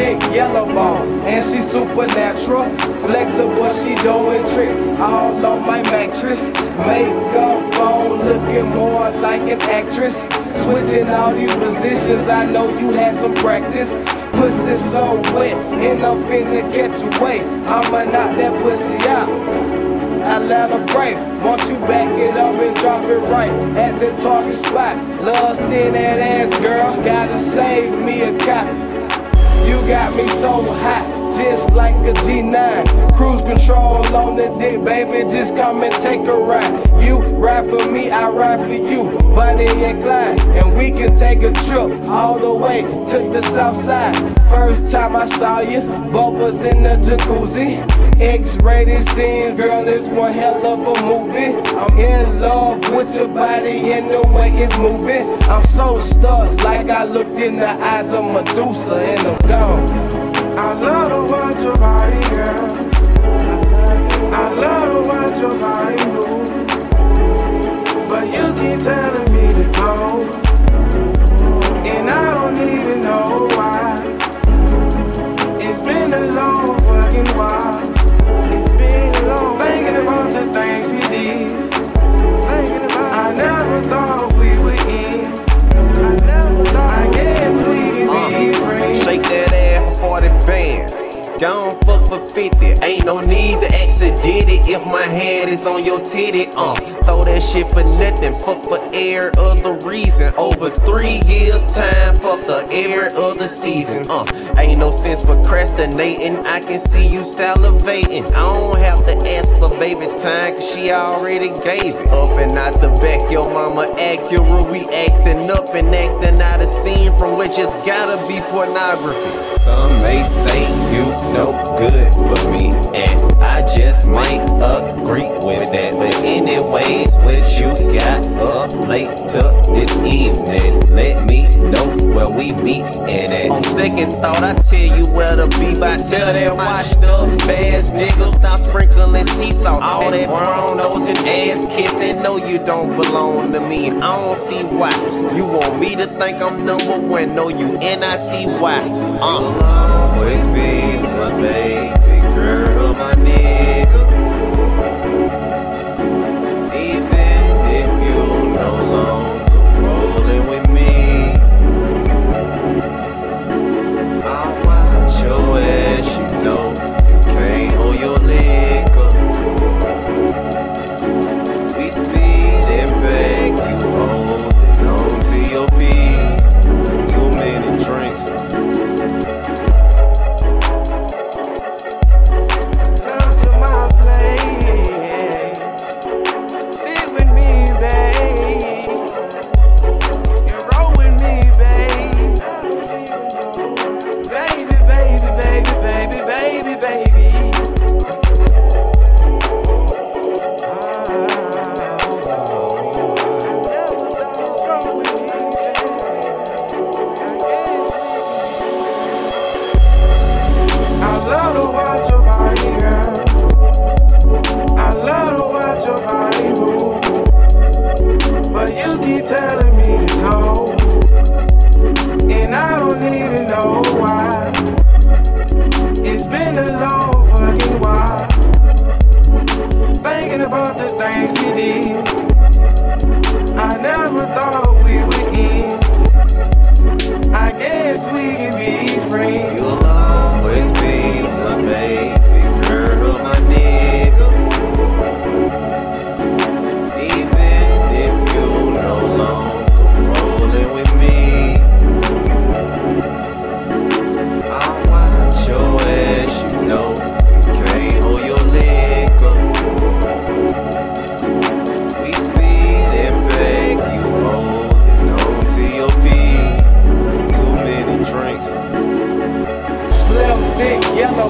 thick, yellow and she supernatural. Flexible, she doing tricks all on my mattress. Makeup on, looking more like an actress. Switching all these positions, I know you had some practice. Pussy so wet, and I'm finna catch a wave. I'ma knock that pussy out. I let her break. Want you back it up and drop it right at the target spot. Love seeing that ass, girl. Gotta save me a copy. You got me so hot, just like a G9. Cruise control on the dick, baby, just come and take a ride. You ride for me, I ride for you, Bonnie and Clyde. And we can take a trip all the way to the south side. First time I saw you, bubbles in the jacuzzi. X-rated scenes, girl, it's one hell of a movie. I'm in love with your body and the way it's moving. I'm so stuck, like I looked in the eyes of Medusa and I'm gone. I love to watch your body, girl. Love your body move. But you keep telling me to go. And I don't even know why. It's been a long fucking while. It's been a long thinking about the things we did. Thinking about I never thought we were in. I never thought I guess we could be uh, friends. Shake that ass for 40 bands. Gone for 50. Ain't no need to accident it if my hand is on your titty. Uh, throw that shit for nothing. Fuck for air other reason. Over three years' time, fuck the air of the season. Uh, ain't no sense procrastinating. I can see you salivating. I don't have to ask for baby time, cause she already gave it. Up and out the back, your mama accurate. We acting up and acting out a scene from which it's gotta be pornography. Some may say you no good for me, and I just might agree with that. But anyways, what you got up late to this evening? Let me know where we meet second thought, I tell you where to be. By tell that washed up ass niggas stop sprinkling sea salt. All that brown nose and ass kissing. No, you don't belong to me. I don't see why you want me to think I'm number one. No, you N I T Y. Uh. Always be my baby girl, my nigga.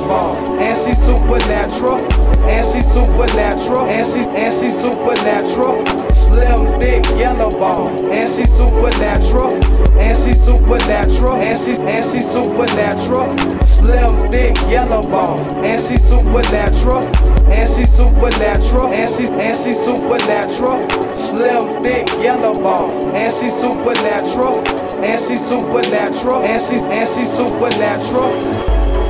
Bone, and she supernatural, and she supernatural, and she and she supernatural. Slim, thick, yellow bone, and she supernatural, and she supernatural, and she and she supernatural. Slim, thick, yellow bone, and she supernatural, and she supernatural, and she and she supernatural. Slim, thick, yellow ball. And she supernatural. And she supernatural. And she and she supernatural.